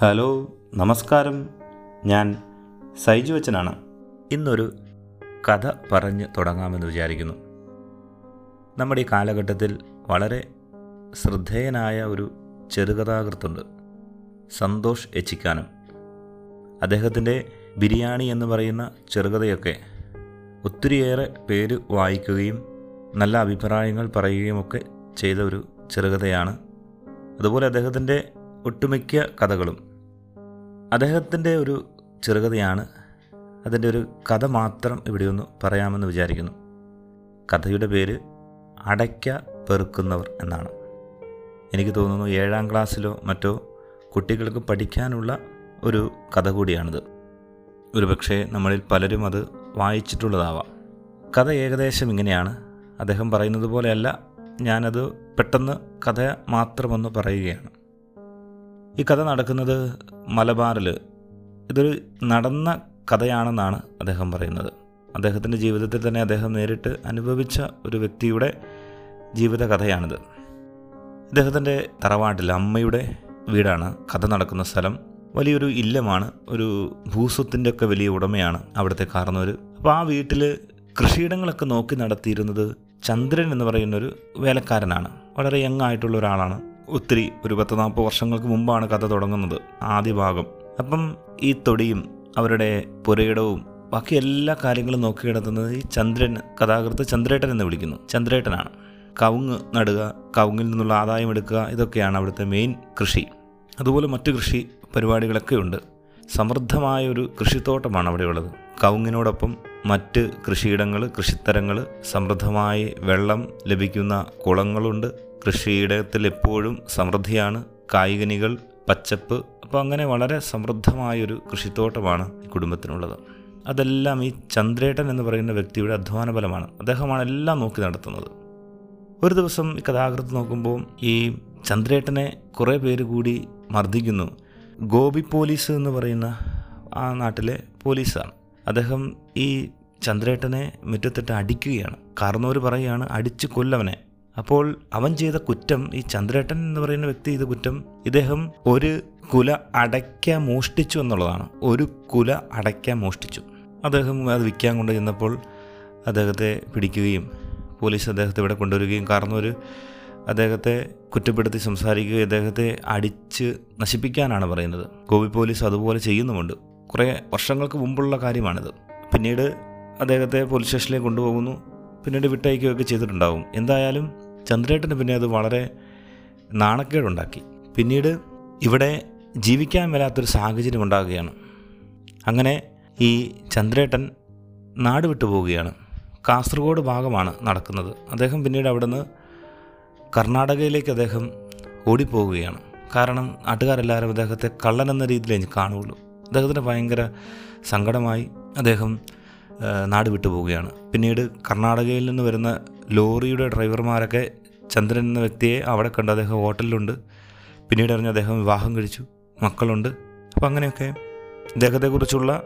Hello നമസ്കാരം. ഞാൻ സൈജു അച്ഛനാണ്. ഇന്നൊരു കഥ പറഞ്ഞ് തുടങ്ങാമെന്ന് വിചാരിക്കുന്നു. നമ്മുടെ ഈ കാലഘട്ടത്തിൽ വളരെ ശ്രദ്ധേയനായ ഒരു ചെറുകഥാകൃത്തുണ്ട് സന്തോഷ് എച്ചിക്കാനും. അദ്ദേഹത്തിന്റെ ബിരിയാണി എന്ന് പറയുന്ന ചെറുകഥയൊക്കെ ഒത്തിരിയേറെ പേര് വായിക്കുകയും നല്ല അഭിപ്രായങ്ങൾ പറയുകയുമൊക്കെ ചെയ്ത ഒരു ചെറുകഥയാണ്. അതുപോലെ അദ്ദേഹത്തിന്റെ ഒട്ടുമിക്ക കഥകളും അദ്ദേഹത്തിന്റെ ഒരു ചെറുകഥയാണ് അതിന്റെ ഒരു കഥ മാത്രം ഇവിടെ ഒന്ന് പറയാമെന്ന് വിചാരിക്കുന്നു. കഥയുടെ പേര് അടയ്ക്ക പെറുക്കുന്നവർ എന്നാണ്. എനിക്ക് തോന്നുന്നു ഏഴാം ക്ലാസ്സിലോ മറ്റോ കുട്ടികൾക്ക് പഠിക്കാനുള്ള ഒരു കഥ കൂടിയാണിത്. ഒരുപക്ഷെ നമ്മളിൽ പലരും അത് വായിച്ചിട്ടുള്ളതാവാം. കഥ ഏകദേശം ഇങ്ങനെയാണ്. അദ്ദേഹം പറയുന്നത് പോലെയല്ല ഞാനത് പെട്ടെന്ന് കഥ മാത്രമൊന്ന് പറയുകയാണ്. ഈ കഥ നടക്കുന്നത് മലബാറിൽ ഇതൊരു നടന്ന കഥയാണെന്നാണ് അദ്ദേഹം പറയുന്നത്. അദ്ദേഹത്തിന്റെ ജീവിതത്തിൽ തന്നെ അദ്ദേഹം നേരിട്ട് അനുഭവിച്ച ഒരു വ്യക്തിയുടെ ജീവിത കഥയാണിത്. ഇദ്ദേഹത്തിന്റെ തറവാട്ടിൽ അമ്മയുടെ വീടാണ് കഥ നടക്കുന്ന സ്ഥലം. വലിയൊരു ഇല്ലമാണ് ഒരു ഭൂസ്വത്തിന്റെ ഒക്കെ വലിയ ഉടമയാണ് അവിടുത്തെ കാർന്നവർ അപ്പോൾ ആ വീട്ടിൽ കൃഷിയിടങ്ങളൊക്കെ നോക്കി നടത്തിയിരുന്നത് ചന്ദ്രൻ എന്ന് പറയുന്നൊരു വേലക്കാരനാണ്. വളരെ യങ് ആയിട്ടുള്ള ഒരാളാണ്. ഒത്തിരി ഒരു പത്ത് നാൽപ്പത് വർഷങ്ങൾക്ക് മുമ്പാണ് കഥ തുടങ്ങുന്നത് ആദ്യ ഭാഗം. അപ്പം ഈ തൊടിയും അവരുടെ പുരയിടവും ബാക്കി എല്ലാ കാര്യങ്ങളും നോക്കി കിടത്തുന്നത് ഈ ചന്ദ്രൻ കഥാകൃത്ത് ചന്ദ്രേട്ടൻ എന്ന് വിളിക്കുന്നു. ചന്ദ്രേട്ടനാണ്. കവുങ്ങ് നടുക കവുങ്ങിൽ നിന്നുള്ള ആദായം എടുക്കുക ഇതൊക്കെയാണ് അവിടുത്തെ മെയിൻ കൃഷി. അതുപോലെ മറ്റു കൃഷി പരിപാടികളൊക്കെ ഉണ്ട്. സമൃദ്ധമായ ഒരു കൃഷിത്തോട്ടമാണ് അവിടെയുള്ളത് കവുങ്ങിനോടൊപ്പം മറ്റ് കൃഷിയിടങ്ങൾ കൃഷിത്തരങ്ങൾ സമൃദ്ധമായി വെള്ളം ലഭിക്കുന്ന കുളങ്ങളുണ്ട്. കൃഷിയിടത്തിൽ എപ്പോഴും സമൃദ്ധിയാണ്. കായികനികൾ പച്ചപ്പ് അപ്പോൾ അങ്ങനെ വളരെ സമൃദ്ധമായൊരു കൃഷിത്തോട്ടമാണ് ഈ കുടുംബത്തിനുള്ളത്. അതെല്ലാം ഈ ചന്ദ്രേട്ടൻ എന്ന് പറയുന്ന വ്യക്തിയുടെ അധ്വാന ഫലമാണ്. അദ്ദേഹമാണ് എല്ലാം നോക്കി നടത്തുന്നത്. ഒരു ദിവസം ഈ കഥാകൃത്ത് നോക്കുമ്പോൾ ഈ ചന്ദ്രേട്ടനെ കുറേ പേര് കൂടി മർദ്ദിക്കുന്നു. ഗോപി പോലീസ് എന്ന് പറയുന്ന ആ നാട്ടിലെ പോലീസാണ്. അദ്ദേഹം ഈ ചന്ദ്രേട്ടനെ മുറ്റത്തിട്ട് അടിക്കുകയാണ്. കാരണവർ പറയുകയാണ് അടിച്ച് കൊല്ലവനെ. അപ്പോൾ അവൻ ചെയ്ത കുറ്റം ഈ ചന്ദ്രേട്ടൻ എന്ന് പറയുന്ന വ്യക്തി ചെയ്ത കുറ്റം ഇദ്ദേഹം ഒരു കുല അടയ്ക്ക മോഷ്ടിച്ചു എന്നുള്ളതാണ്. ഒരു കുല അടയ്ക്ക മോഷ്ടിച്ചു. അദ്ദേഹം അത് വിൽക്കാൻ കൊണ്ട് ചെന്നപ്പോൾ അദ്ദേഹത്തെ പിടിക്കുകയും പോലീസ് അദ്ദേഹത്തെ ഇവിടെ കൊണ്ടുവരികയും കാരണം ഒരു അദ്ദേഹത്തെ കുറ്റപ്പെടുത്തി സംസാരിക്കുകയും അദ്ദേഹത്തെ അടിച്ച് നശിപ്പിക്കാനാണ് പറയുന്നത്. ഗോപി പോലീസ് അതുപോലെ ചെയ്യുന്നുമുണ്ട്. കുറേ വർഷങ്ങൾക്ക് മുമ്പുള്ള കാര്യമാണിത്. പിന്നീട് അദ്ദേഹത്തെ പോലീസ് സ്റ്റേഷനിലേക്ക് കൊണ്ടുപോകുന്നു. പിന്നീട് വിട്ടയക്കുകയൊക്കെ ചെയ്തിട്ടുണ്ടാവും എന്തായാലും ചന്ദ്രേട്ടന് പിന്നെ അത് വളരെ നാണക്കേടുണ്ടാക്കി. പിന്നീട് ഇവിടെ ജീവിക്കാൻ വരാത്തൊരു സാഹചര്യം ഉണ്ടാകുകയാണ്. അങ്ങനെ ഈ ചന്ദ്രേട്ടൻ നാട് വിട്ടു പോവുകയാണ്. കാസർഗോഡ് ഭാഗമാണ് നടക്കുന്നത്. അദ്ദേഹം പിന്നീട് അവിടുന്ന് കർണാടകയിലേക്ക് അദ്ദേഹം ഓടിപ്പോവുകയാണ്. കാരണം നാട്ടുകാരെല്ലാവരും അദ്ദേഹത്തെ കള്ളനെന്ന രീതിയിൽ എനിക്ക് കാണുകയുള്ളൂ. അദ്ദേഹത്തിന് ഭയങ്കര സങ്കടമായി അദ്ദേഹം നാട് വിട്ടു പോവുകയാണ്. പിന്നീട് കർണാടകയിൽ നിന്ന് വരുന്ന ലോറിയുടെ ഡ്രൈവർമാരൊക്കെ ചന്ദ്രൻ എന്ന വ്യക്തിയെ അവിടെ കണ്ട് അദ്ദേഹം ഹോട്ടലിലുണ്ട്. പിന്നീട് അറിഞ്ഞ് അദ്ദേഹം വിവാഹം കഴിച്ചു. മക്കളുണ്ട്. അപ്പോൾ അങ്ങനെയൊക്കെ അദ്ദേഹത്തെക്കുറിച്ചുള്ള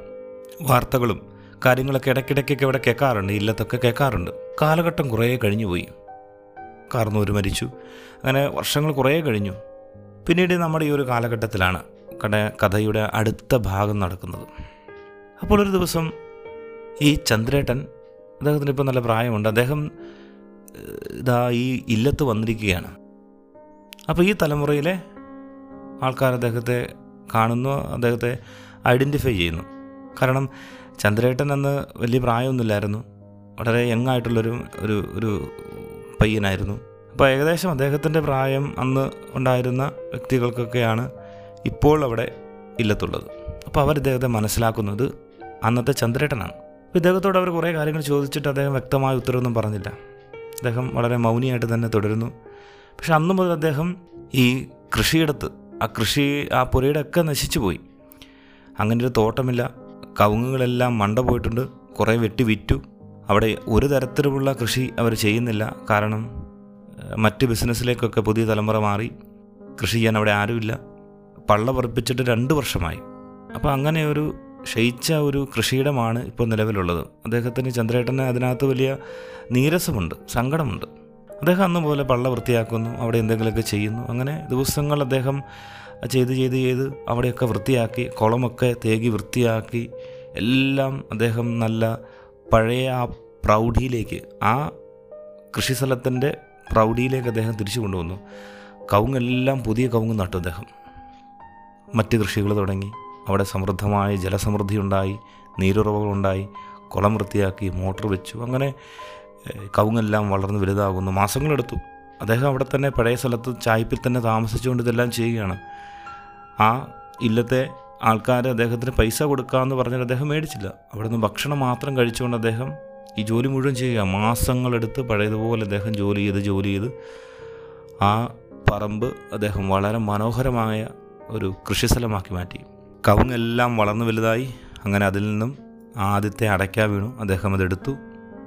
വാർത്തകളും കാര്യങ്ങളൊക്കെ ഇടയ്ക്കിടയ്ക്കൊക്കെ ഇവിടെ കേൾക്കാറുണ്ട്. ഇല്ലത്തൊക്കെ കേൾക്കാറുണ്ട്. കാലഘട്ടം കുറേ കഴിഞ്ഞു പോയി. കാർന്നൂർ മരിച്ചു. അങ്ങനെ വർഷങ്ങൾ കുറേ കഴിഞ്ഞു. പിന്നീട് നമ്മുടെ ഈ ഒരു കാലഘട്ടത്തിലാണ് കട കഥയുടെ അടുത്ത ഭാഗം നടക്കുന്നത്. അപ്പോൾ ഒരു ദിവസം ഈ ചന്ദ്രേട്ടൻ അദ്ദേഹത്തിന് ഇപ്പോൾ നല്ല പ്രായമുണ്ട്. അദ്ദേഹം ഇതാ ഈ ഇല്ലത്ത് വന്നിരിക്കുകയാണ്. അപ്പോൾ ഈ തലമുറയിലെ ആൾക്കാർ അദ്ദേഹത്തെ കാണുന്നു അദ്ദേഹത്തെ ഐഡന്റിഫൈ ചെയ്യുന്നു. കാരണം ചന്ദ്രേട്ടൻ അന്ന് വലിയ പ്രായമൊന്നുമില്ലായിരുന്നു. വളരെ യങ് ആയിട്ടുള്ളൊരു ഒരു ഒരു പയ്യനായിരുന്നു. അപ്പോൾ ഏകദേശം അദ്ദേഹത്തിന്റെ പ്രായം അന്ന് ഉണ്ടായിരുന്ന വ്യക്തികൾക്കൊക്കെയാണ് ഇപ്പോൾ അവിടെ ഇല്ലത്തുള്ളത്. അപ്പോൾ അവർ ഇദ്ദേഹത്തെ മനസ്സിലാക്കുന്നത് അന്നത്തെ ചന്ദ്രേട്ടനാണ്. ഇദ്ദേഹത്തോട് അവർ കുറേ കാര്യങ്ങൾ ചോദിച്ചിട്ട് അദ്ദേഹം വ്യക്തമായ ഉത്തരവൊന്നും പറഞ്ഞില്ല. അദ്ദേഹം വളരെ മൗനിയായിട്ട് തന്നെ തുടരുന്നു. പക്ഷെ അന്നു മുതൽ അദ്ദേഹം ഈ കൃഷിയിടത്ത് ആ കൃഷി ആ പുരയുടെ ഒക്കെ നശിച്ചു പോയി. അങ്ങനെ ഒരു തോട്ടമില്ല. കവുങ്ങുകളെല്ലാം മണ്ട പോയിട്ടുണ്ട്. കുറേ വെട്ടി വിറ്റു. അവിടെ ഒരു തരത്തിലുമുള്ള കൃഷി അവർ ചെയ്യുന്നില്ല. കാരണം മറ്റ് ബിസിനസ്സിലേക്കൊക്കെ പുതിയ തലമുറ മാറി. കൃഷി ചെയ്യാൻ അവിടെ ആരുമില്ല. പള്ള പറപ്പിച്ചിട്ട് രണ്ട് വർഷമായി. അപ്പോൾ അങ്ങനെ ഒരു ക്ഷയിച്ച ഒരു കൃഷിയിടമാണ് ഇപ്പോൾ നിലവിലുള്ളത്. അദ്ദേഹത്തിന് ചന്ദ്രേട്ടന് അതിനകത്ത് വലിയ നീരസമുണ്ട് സങ്കടമുണ്ട്. അദ്ദേഹം അന്ന് പോലെ പള്ള വൃത്തിയാക്കുന്നു അവിടെ എന്തെങ്കിലുമൊക്കെ ചെയ്യുന്നു. അങ്ങനെ ദിവസങ്ങൾ അദ്ദേഹം ചെയ്ത് ചെയ്ത് ചെയ്ത് അവിടെയൊക്കെ വൃത്തിയാക്കി കുളമൊക്കെ തേകി വൃത്തിയാക്കി എല്ലാം അദ്ദേഹം നല്ല പഴയ ആ പ്രൗഢിയിലേക്ക് ആ കൃഷിസ്ഥലത്തിന്റെ പ്രൗഢിയിലേക്ക് അദ്ദേഹം തിരിച്ചു കൊണ്ടുവന്നു. കവുങ്ങെല്ലാം പുതിയ കവുങ്ങ് നട്ടു അദ്ദേഹം. മറ്റ് കൃഷികൾ തുടങ്ങി. അവിടെ സമൃദ്ധമായ ജലസമൃദ്ധി ഉണ്ടായി നീരുറവുകളുണ്ടായി കുളം വൃത്തിയാക്കി മോട്ടോർ വെച്ചു. അങ്ങനെ കവുങ്ങെല്ലാം വളർന്ന് വലുതാകുന്നു. മാസങ്ങളെടുത്തു. അദ്ദേഹം അവിടെ തന്നെ പഴയ സ്ഥലത്ത് ചായ്പിൽ തന്നെ താമസിച്ചുകൊണ്ട് ഇതെല്ലാം ചെയ്യുകയാണ്. ആ ഇല്ലത്തെ ആൾക്കാർ അദ്ദേഹത്തിന് പൈസ കൊടുക്കാമെന്ന് പറഞ്ഞാൽ അദ്ദേഹം മേടിച്ചില്ല. അവിടെ നിന്ന് ഭക്ഷണം മാത്രം കഴിച്ചുകൊണ്ട് അദ്ദേഹം ഈ ജോലി മുഴുവൻ ചെയ്യുക. മാസങ്ങളെടുത്ത് പഴയതുപോലെ അദ്ദേഹം ജോലി ചെയ്ത് ജോലി ചെയ്ത് ആ പറമ്പ് അദ്ദേഹം വളരെ മനോഹരമായ ഒരു കൃഷിസ്ഥലമാക്കി മാറ്റി. കവുങ്ങെല്ലാം വളർന്നു വലുതായി. അങ്ങനെ അതിൽ നിന്നും ആദ്യത്തെ അടയ്ക്ക വീണു. അദ്ദേഹം അതെടുത്തു.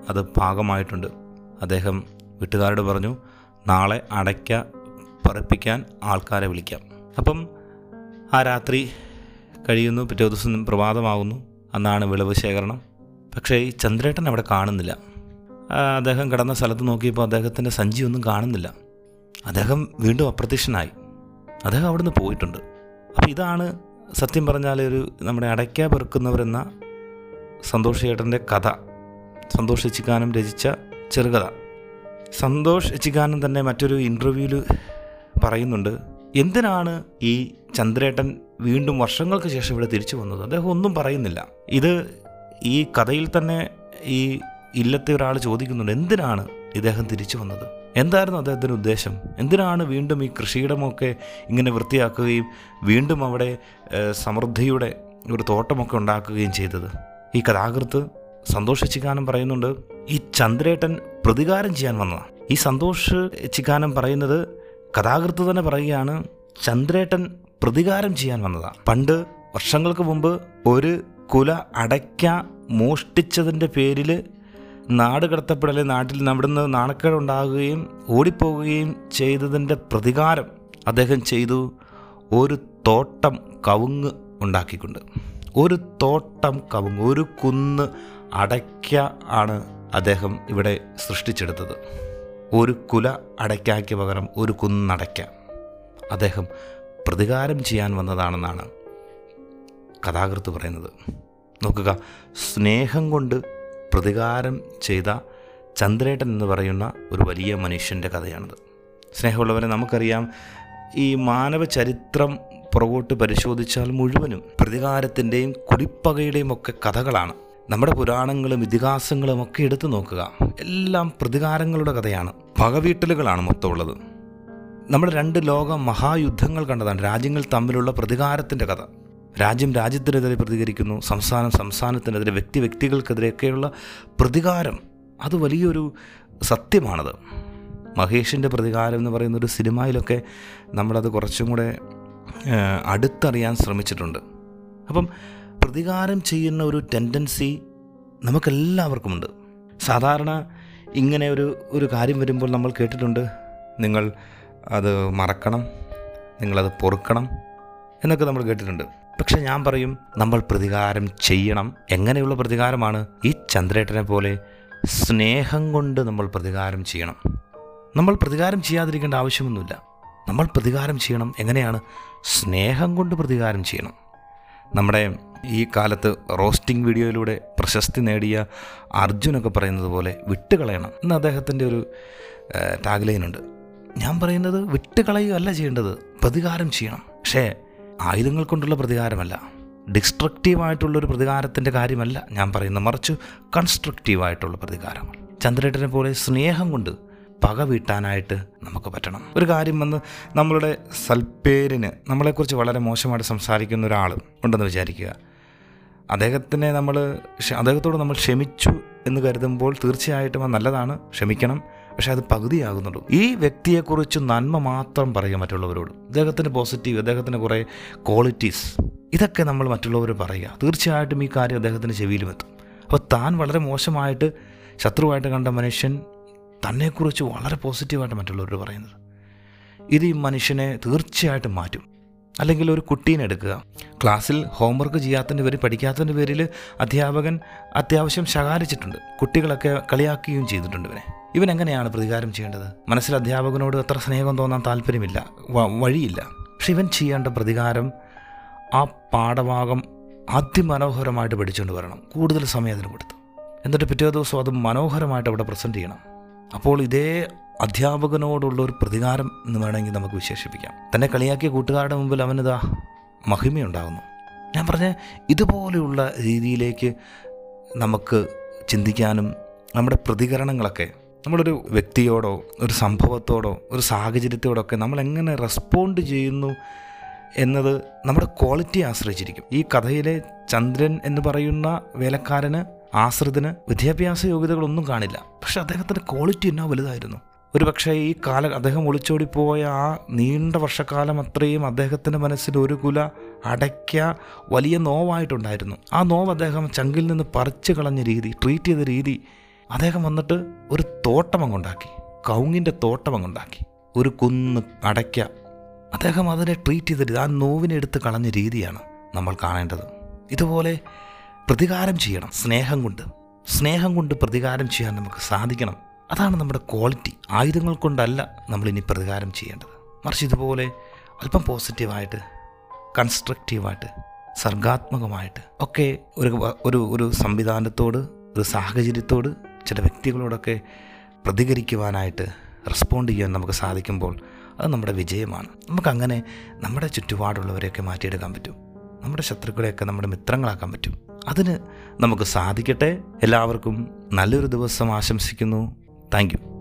അത് പാകമായിട്ടുണ്ട്. അദ്ദേഹം വീട്ടുകാരോട് പറഞ്ഞു നാളെ അടയ്ക്ക പറപ്പിക്കാൻ ആൾക്കാരെ വിളിക്കാം. അപ്പം ആ രാത്രി കഴിയുന്നു. പിറ്റേ ദിവസം പ്രഭാതമാകുന്നു. അന്നാണ് വിളവ് ശേഖരണം. പക്ഷേ ഈ ചന്ദ്രേട്ടൻ അവിടെ കാണുന്നില്ല. അദ്ദേഹം കിടന്ന സ്ഥലത്ത് നോക്കിയപ്പോൾ അദ്ദേഹത്തിന്റെ സഞ്ചിയൊന്നും കാണുന്നില്ല. അദ്ദേഹം വീണ്ടും അപ്രത്യക്ഷനായി. അദ്ദേഹം അവിടുന്ന് പോയിട്ടുണ്ട്. അപ്പോൾ ഇതാണ് സത്യം പറഞ്ഞാൽ ഒരു നമ്മുടെ അടയ്ക്ക പെറുക്കുന്നവരെന്ന സന്തോഷ് ചേട്ടന്റെ കഥ സന്തോഷ് എച്ചിക്കാനം രചിച്ച ചെറുകഥ. സന്തോഷ് എച്ചിക്കാനം തന്നെ മറ്റൊരു ഇന്റർവ്യൂവിൽ പറയുന്നുണ്ട് എന്തിനാണ് ഈ ചന്ദ്രേട്ടൻ വീണ്ടും വർഷങ്ങൾക്ക് ശേഷം ഇവിടെ തിരിച്ചു വന്നത്? അദ്ദേഹം ഒന്നും പറയുന്നില്ല. ഇത് ഈ കഥയിൽ തന്നെ ഈ ഇല്ലത്തെ ഒരാൾ ചോദിക്കുന്നുണ്ട് എന്തിനാണ് ഇദ്ദേഹം തിരിച്ചു വന്നത്? എന്തായിരുന്നു അദ്ദേഹത്തിന്റെ ഉദ്ദേശം? എന്തിനാണ് വീണ്ടും ഈ കൃഷിയിടമൊക്കെ ഇങ്ങനെ വൃത്തിയാക്കുകയും വീണ്ടും അവിടെ സമൃദ്ധിയുടെ ഒരു തോട്ടമൊക്കെ ഉണ്ടാക്കുകയും ചെയ്തത്? ഈ കഥാകൃത്ത് സന്തോഷിച്ചിക്കാനും പറയുന്നുണ്ട് ഈ ചന്ദ്രേട്ടൻ പ്രതികാരം ചെയ്യാൻ വന്നതാണ്. ഈ സന്തോഷ് ചിക്കാനം പറയുന്നത് കഥാകൃത്ത് തന്നെ പറയുകയാണ് ചന്ദ്രേട്ടൻ പ്രതികാരം ചെയ്യാൻ വന്നതാണ്. പണ്ട് വർഷങ്ങൾക്ക് മുമ്പ് ഒരു കുല അടയ്ക്ക മോഷ്ടിച്ചതിന്റെ പേരിൽ നാട് കടത്തപ്പെടലെ നാട്ടിൽ അവിടുന്ന് നാണക്കേടുണ്ടാകുകയും ഓടിപ്പോവുകയും ചെയ്തതിന്റെ പ്രതികാരം അദ്ദേഹം ചെയ്തു. ഒരു തോട്ടം കവുങ്ങ് ഉണ്ടാക്കിക്കൊണ്ട്. ഒരു തോട്ടം കവുങ്ങ് ഒരു കുന്ന് അടയ്ക്ക ആണ് അദ്ദേഹം ഇവിടെ സൃഷ്ടിച്ചെടുത്തത്. ഒരു കുല അടയ്ക്കായ്ക്ക് പകരം ഒരു കുന്നടയ്ക്ക. അദ്ദേഹം പ്രതികാരം ചെയ്യാൻ വന്നതാണെന്നാണ് കഥാകൃത്ത് പറയുന്നത്. നോക്കുക സ്നേഹം കൊണ്ട് പ്രതികാരം ചെയ്ത ചന്ദ്രേട്ടൻ എന്ന് പറയുന്ന ഒരു വലിയ മനുഷ്യന്റെ കഥയാണിത്. സ്നേഹമുള്ളവരെ നമുക്കറിയാം ഈ മാനവ ചരിത്രം പുറകോട്ട് പരിശോധിച്ചാൽ മുഴുവനും പ്രതികാരത്തിന്റെയും കുടിപ്പകയുടെയും ഒക്കെ കഥകളാണ്. നമ്മുടെ പുരാണങ്ങളും ഇതിഹാസങ്ങളും ഒക്കെ എടുത്തു നോക്കുക. എല്ലാം പ്രതികാരങ്ങളുടെ കഥയാണ്. പകവീട്ടലുകളാണ് മൊത്തമുള്ളത്. നമ്മൾ രണ്ട് ലോക മഹായുദ്ധങ്ങൾ കണ്ടതാണ്. രാജ്യങ്ങൾ തമ്മിലുള്ള പ്രതികാരത്തിന്റെ കഥ. രാജ്യം രാജ്യത്തിനെതിരെ പ്രതികരിക്കുന്നു സംസ്ഥാനം സംസ്ഥാനത്തിനെതിരെ വ്യക്തി വ്യക്തികൾക്കെതിരെയൊക്കെയുള്ള പ്രതികാരം. അത് വലിയൊരു സത്യമാണത്. മഹേഷിന്റെ പ്രതികാരം എന്ന് പറയുന്ന ഒരു സിനിമയിലൊക്കെ നമ്മളത് കുറച്ചും കൂടെ അടുത്തറിയാൻ ശ്രമിച്ചിട്ടുണ്ട്. അപ്പം പ്രതികാരം ചെയ്യുന്ന ഒരു ടെൻഡൻസി നമുക്കെല്ലാവർക്കുമുണ്ട്. സാധാരണ ഇങ്ങനെ ഒരു ഒരു കാര്യം വരുമ്പോൾ നമ്മൾ കേട്ടിട്ടുണ്ട് നിങ്ങൾ അത് മറക്കണം നിങ്ങളത് പൊറുക്കണം എന്നൊക്കെ നമ്മൾ കേട്ടിട്ടുണ്ട്. പക്ഷെ ഞാൻ പറയും നമ്മൾ പ്രതികാരം ചെയ്യണം. എങ്ങനെയുള്ള പ്രതികാരമാണ്? ഈ ചന്ദ്രേട്ടനെ പോലെ സ്നേഹം കൊണ്ട് നമ്മൾ പ്രതികാരം ചെയ്യണം. നമ്മൾ പ്രതികാരം ചെയ്യാതിരിക്കേണ്ട ആവശ്യമൊന്നുമില്ല. നമ്മൾ പ്രതികാരം ചെയ്യണം. എങ്ങനെയാണ്? സ്നേഹം കൊണ്ട് പ്രതികാരം ചെയ്യണം. നമ്മുടെ ഈ കാലത്ത് റോസ്റ്റിംഗ് വീഡിയോയിലൂടെ പ്രശസ്തി നേടിയ അർജുനൊക്കെ പറയുന്നത് പോലെ വിട്ടുകളയണം എന്ന് അദ്ദേഹത്തിന്റെ ഒരു ടാഗ്ലൈനുണ്ട് ഞാൻ പറയുന്നത് വിട്ടുകളയുകയല്ല ചെയ്യേണ്ടത് പ്രതികാരം ചെയ്യണം. പക്ഷേ ആയുധങ്ങൾ കൊണ്ടുള്ള പ്രതികാരമല്ല. ഡിസ്ട്രക്റ്റീവായിട്ടുള്ളൊരു പ്രതികാരത്തിന്റെ കാര്യമല്ല. ഞാൻ പറയുന്നത് മറിച്ച് കൺസ്ട്രക്റ്റീവായിട്ടുള്ള പ്രതികാരങ്ങൾ. ചന്ദ്രേട്ടനെ പോലെ സ്നേഹം കൊണ്ട് പക വീട്ടാനായിട്ട് നമുക്ക് പറ്റണം. ഒരു കാര്യം വന്ന് നമ്മളുടെ സൽപ്പേരിന് നമ്മളെക്കുറിച്ച് വളരെ മോശമായിട്ട് സംസാരിക്കുന്ന ഒരാൾ ഉണ്ടെന്ന് വിചാരിക്കുക. അദ്ദേഹത്തിനെ നമ്മൾ അദ്ദേഹത്തോട് നമ്മൾ ക്ഷമിച്ചു എന്ന് കരുതുമ്പോൾ തീർച്ചയായിട്ടും അത് നല്ലതാണ്. ക്ഷമിക്കണം. പക്ഷെ അത് പകുതിയാകുന്നുള്ളൂ. ഈ വ്യക്തിയെക്കുറിച്ച് നന്മ മാത്രം പറയുക മറ്റുള്ളവരോട്. അദ്ദേഹത്തിന്റെ പോസിറ്റീവ് അദ്ദേഹത്തിന്റെ കുറേ ക്വാളിറ്റീസ് ഇതൊക്കെ നമ്മൾ മറ്റുള്ളവർ പറയുക. തീർച്ചയായിട്ടും ഈ കാര്യം അദ്ദേഹത്തിന്റെ ചെവിയിലും എത്തും. അപ്പോൾ താൻ വളരെ മോശമായിട്ട് ശത്രുവായിട്ട് കണ്ട മനുഷ്യൻ തന്നെക്കുറിച്ച് വളരെ പോസിറ്റീവായിട്ട് മറ്റുള്ളവർ പറയുന്നത്. ഇത് ഈ മനുഷ്യനെ തീർച്ചയായിട്ടും മാറ്റും. അല്ലെങ്കിൽ ഒരു കുട്ടീനെ എടുക്കുക. ക്ലാസ്സിൽ ഹോംവർക്ക് ചെയ്യാത്തതിന്റെ പേരിൽ പഠിക്കാത്തതിന്റെ പേരിൽ അധ്യാപകൻ അത്യാവശ്യം ശകാരിച്ചിട്ടുണ്ട്. കുട്ടികളൊക്കെ കളിയാക്കുകയും ചെയ്തിട്ടുണ്ട് ഇവനെ. ഇവൻ എങ്ങനെയാണ് പ്രതികാരം ചെയ്യേണ്ടത്? മനസ്സിൽ അധ്യാപകനോട് അത്ര സ്നേഹം തോന്നാൻ താല്പര്യമില്ല. വഴിയില്ല. പക്ഷെ ഇവൻ ചെയ്യേണ്ട പ്രതികാരം ആ പാഠഭാഗം അതിമനോഹരമായിട്ട് പഠിച്ചുകൊണ്ട് വരണം. കൂടുതൽ സമയം അതിന് കൊടുത്തു. എന്നിട്ട് പിറ്റേ ദിവസം അത് മനോഹരമായിട്ട് അവിടെ പ്രസന്റ് ചെയ്യണം. അപ്പോൾ ഇതേ അധ്യാപകനോടുള്ള ഒരു പ്രതികാരം എന്ന് വേണമെങ്കിൽ നമുക്ക് വിശേഷിപ്പിക്കാം. തന്നെ കളിയാക്കിയ കൂട്ടുകാരുടെ മുമ്പിൽ അവനിതാ മഹിമയുണ്ടാകുന്നു. ഞാൻ പറഞ്ഞ ഇതുപോലെയുള്ള രീതിയിലേക്ക് നമുക്ക് ചിന്തിക്കാനും നമ്മുടെ പ്രതികരണങ്ങളൊക്കെ നമ്മളൊരു വ്യക്തിയോടോ ഒരു സംഭവത്തോടോ ഒരു സാഹചര്യത്തോടൊക്കെ നമ്മൾ എങ്ങനെ റെസ്പോണ്ട് ചെയ്യുന്നു എന്നത് നമ്മുടെ ക്വാളിറ്റി ആശ്രയിച്ചിരിക്കും. ഈ കഥയിലെ ചന്ദ്രൻ എന്ന് പറയുന്ന വേലക്കാരന് ആശ്രിതന് വിദ്യാഭ്യാസ യോഗ്യതകളൊന്നും കാണില്ല. പക്ഷെ അദ്ദേഹത്തിന്റെ ക്വാളിറ്റി എന്നാ വലുതായിരുന്നു. ഒരു പക്ഷേ ഈ കാല അദ്ദേഹം ഒളിച്ചോടിപ്പോയ ആ നീണ്ട വർഷക്കാലം അത്രയും അദ്ദേഹത്തിന്റെ മനസ്സിൽ ഒരു കുല അടയ്ക്ക വലിയ നോവായിട്ടുണ്ടായിരുന്നു. ആ നോവ് അദ്ദേഹം ചങ്കിൽ നിന്ന് പറിച്ചു കളഞ്ഞ രീതി ട്രീറ്റ് ചെയ്ത രീതി അദ്ദേഹം വന്നിട്ട് ഒരു തോട്ടം അങ്ങുണ്ടാക്കി കൗങ്ങിന്റെ തോട്ടം അങ്ങുണ്ടാക്കി ഒരു കുന്ന് അടയ്ക്ക. അദ്ദേഹം അതിനെ ട്രീറ്റ് ചെയ്തിട്ട് ആ നോവിനെ എടുത്ത് കളഞ്ഞ രീതിയാണ് നമ്മൾ കാണേണ്ടത്. ഇതുപോലെ പ്രതികാരം ചെയ്യണം സ്നേഹം കൊണ്ട്. സ്നേഹം കൊണ്ട് പ്രതികാരം ചെയ്യാൻ നമുക്ക് സാധിക്കണം. അതാണ് നമ്മുടെ ക്വാളിറ്റി ആയുധങ്ങൾ കൊണ്ടല്ല നമ്മൾ ഇനി പ്രതികാരം ചെയ്യേണ്ടത്. മറിച്ച് ഇതുപോലെ അല്പം പോസിറ്റീവായിട്ട് കൺസ്ട്രക്റ്റീവായിട്ട് സർഗാത്മകമായിട്ട് ഒക്കെ ഒരു ഒരു ഒരു സംവിധാനത്തോട് ഒരു സാഹചര്യത്തോട് ചില വ്യക്തികളോടൊക്കെ പ്രതികരിക്കുവാനായിട്ട് റെസ്പോണ്ട് ചെയ്യാൻ നമുക്ക് സാധിക്കുമ്പോൾ അത് നമ്മുടെ വിജയമാണ്. നമുക്കങ്ങനെ നമ്മുടെ ചുറ്റുപാടുള്ളവരെയൊക്കെ മാറ്റിയെടുക്കാൻ പറ്റും. നമ്മുടെ ശത്രുക്കളെയൊക്കെ നമ്മുടെ മിത്രങ്ങളാക്കാൻ പറ്റും. അതിന് നമുക്ക് സാധിക്കട്ടെ. എല്ലാവർക്കും നല്ലൊരു ദിവസം ആശംസിക്കുന്നു. താങ്ക്